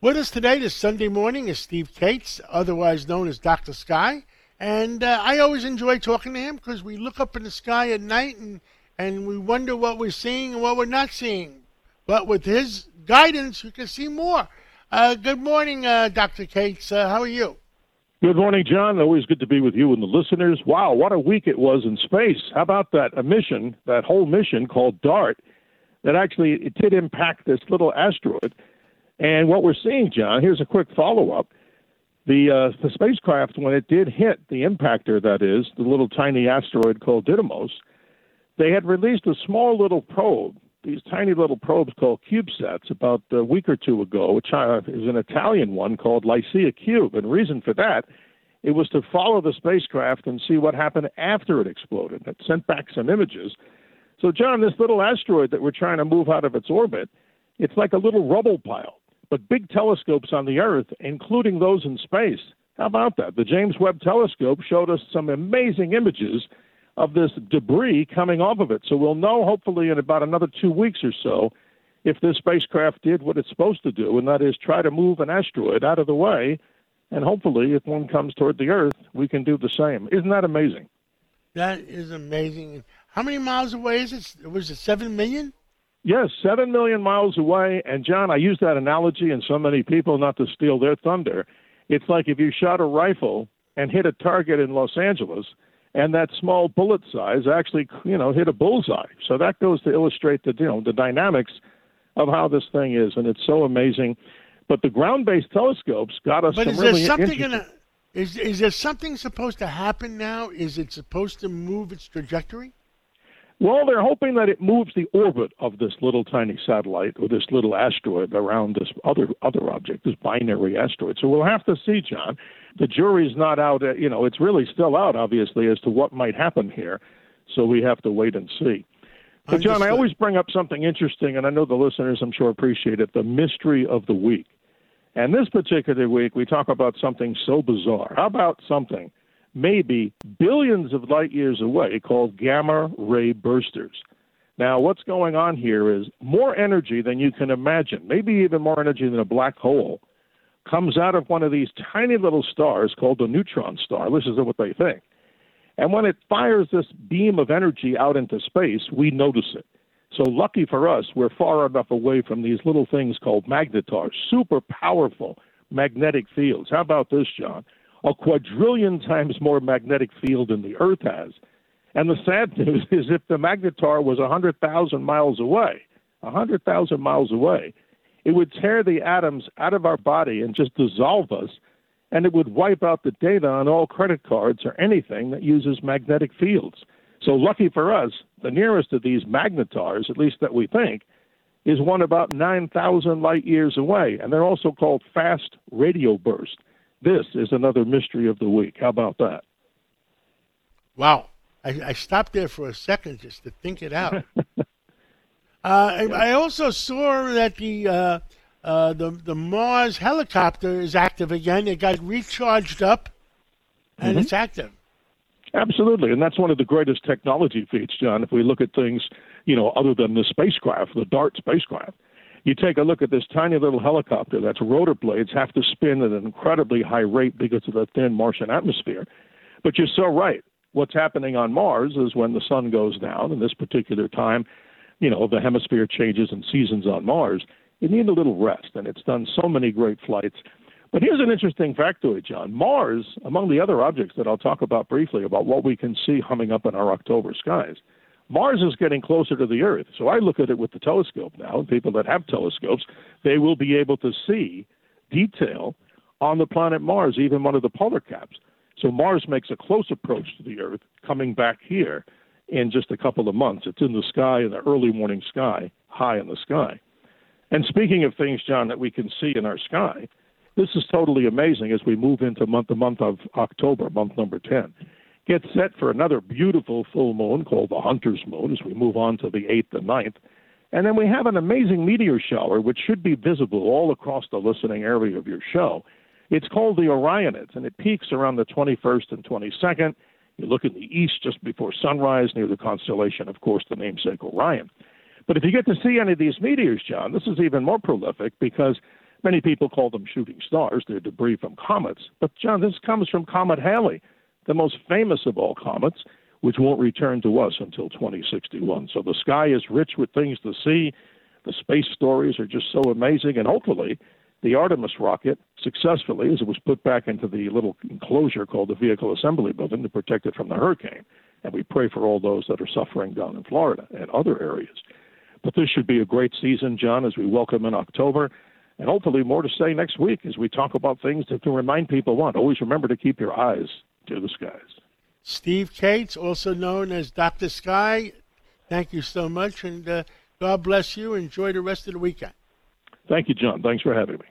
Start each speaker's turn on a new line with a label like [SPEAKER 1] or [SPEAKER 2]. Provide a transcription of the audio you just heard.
[SPEAKER 1] With us today this Sunday morning is Steve Kates, otherwise known as Dr. Sky. And uh, I always enjoy talking to him because we look up in the sky at night and, and we wonder what we're seeing and what we're not seeing. But with his guidance, we can see more. Uh, good morning, uh, Dr. Kates. Uh, how are you?
[SPEAKER 2] Good morning, John. Always good to be with you and the listeners. Wow, what a week it was in space. How about that a mission, that whole mission called DART, that actually it did impact this little asteroid and what we're seeing, John, here's a quick follow up. The, uh, the spacecraft, when it did hit the impactor, that is, the little tiny asteroid called Didymos, they had released a small little probe, these tiny little probes called CubeSats, about a week or two ago, which uh, is an Italian one called LICIACube. And the reason for that, it was to follow the spacecraft and see what happened after it exploded. It sent back some images. So, John, this little asteroid that we're trying to move out of its orbit, it's like a little rubble pile but big telescopes on the Earth, including those in space. How about that? The James Webb Telescope showed us some amazing images of this debris coming off of it. So we'll know, hopefully, in about another two weeks or so, if this spacecraft did what it's supposed to do, and that is try to move an asteroid out of the way. And hopefully, if one comes toward the Earth, we can do the same. Isn't that amazing?
[SPEAKER 1] That is amazing. How many miles away is it? Was it seven million?
[SPEAKER 2] Yes, seven million miles away. And John, I use that analogy, and so many people, not to steal their thunder, it's like if you shot a rifle and hit a target in Los Angeles, and that small bullet size actually, you know, hit a bullseye. So that goes to illustrate the, you know, the dynamics of how this thing is, and it's so amazing. But the ground-based telescopes got us.
[SPEAKER 1] But is
[SPEAKER 2] really
[SPEAKER 1] there something gonna? Is is there something supposed to happen now? Is it supposed to move its trajectory?
[SPEAKER 2] Well, they're hoping that it moves the orbit of this little tiny satellite or this little asteroid around this other other object, this binary asteroid. So we'll have to see, John. The jury's not out. Uh, you know, it's really still out, obviously, as to what might happen here. So we have to wait and see. But John, I always bring up something interesting, and I know the listeners, I'm sure, appreciate it. The mystery of the week. And this particular week, we talk about something so bizarre. How about something maybe billions of light years away called gamma ray bursters. Now, what's going on here is more energy than you can imagine, maybe even more energy than a black hole, comes out of one of these tiny little stars called the neutron star. This is what they think. And when it fires this beam of energy out into space, we notice it. So, lucky for us, we're far enough away from these little things called magnetars, super powerful magnetic fields. How about this, John? A quadrillion times more magnetic field than the Earth has. And the sad news is if the magnetar was 100,000 miles away, 100,000 miles away, it would tear the atoms out of our body and just dissolve us, and it would wipe out the data on all credit cards or anything that uses magnetic fields. So, lucky for us, the nearest of these magnetars, at least that we think, is one about 9,000 light years away, and they're also called fast radio burst. This is another mystery of the week. How about that?
[SPEAKER 1] Wow. I, I stopped there for a second just to think it out. uh, I, I, also saw that the, uh, uh, the the Mars helicopter is active again. It got recharged up, and mm-hmm. it's active.
[SPEAKER 2] Absolutely, and that's one of the greatest technology feats, John. If we look at things, you know, other than the spacecraft, the DART spacecraft, you take a look at this tiny little helicopter that's rotor blades have to spin at an incredibly high rate because of the thin Martian atmosphere. But you're so right. What's happening on Mars is when the sun goes down, in this particular time, you know, the hemisphere changes and seasons on Mars, you need a little rest, and it's done so many great flights. But here's an interesting factoid, John. Mars, among the other objects that I'll talk about briefly about what we can see humming up in our October skies, Mars is getting closer to the Earth. So I look at it with the telescope now, and people that have telescopes, they will be able to see detail on the planet Mars, even one of the polar caps. So Mars makes a close approach to the Earth coming back here in just a couple of months. It's in the sky, in the early morning sky, high in the sky. And speaking of things, John, that we can see in our sky, this is totally amazing as we move into month, the month of October, month number 10 get set for another beautiful full moon called the Hunter's Moon as we move on to the 8th and 9th. And then we have an amazing meteor shower, which should be visible all across the listening area of your show. It's called the Orionids, and it peaks around the 21st and 22nd. You look in the east just before sunrise near the constellation, of course, the namesake Orion. But if you get to see any of these meteors, John, this is even more prolific because Many people call them shooting stars. They're debris from comets. But, John, this comes from Comet Halley, the most famous of all comets, which won't return to us until 2061. So the sky is rich with things to see. The space stories are just so amazing. And hopefully, the Artemis rocket successfully, as it was put back into the little enclosure called the Vehicle Assembly Building to protect it from the hurricane. And we pray for all those that are suffering down in Florida and other areas. But this should be a great season, John, as we welcome in October. And hopefully, more to say next week as we talk about things that can remind people one, always remember to keep your eyes to the skies.
[SPEAKER 1] Steve Kates, also known as Dr. Sky, thank you so much, and uh, God bless you. Enjoy the rest of the weekend.
[SPEAKER 2] Thank you, John. Thanks for having me.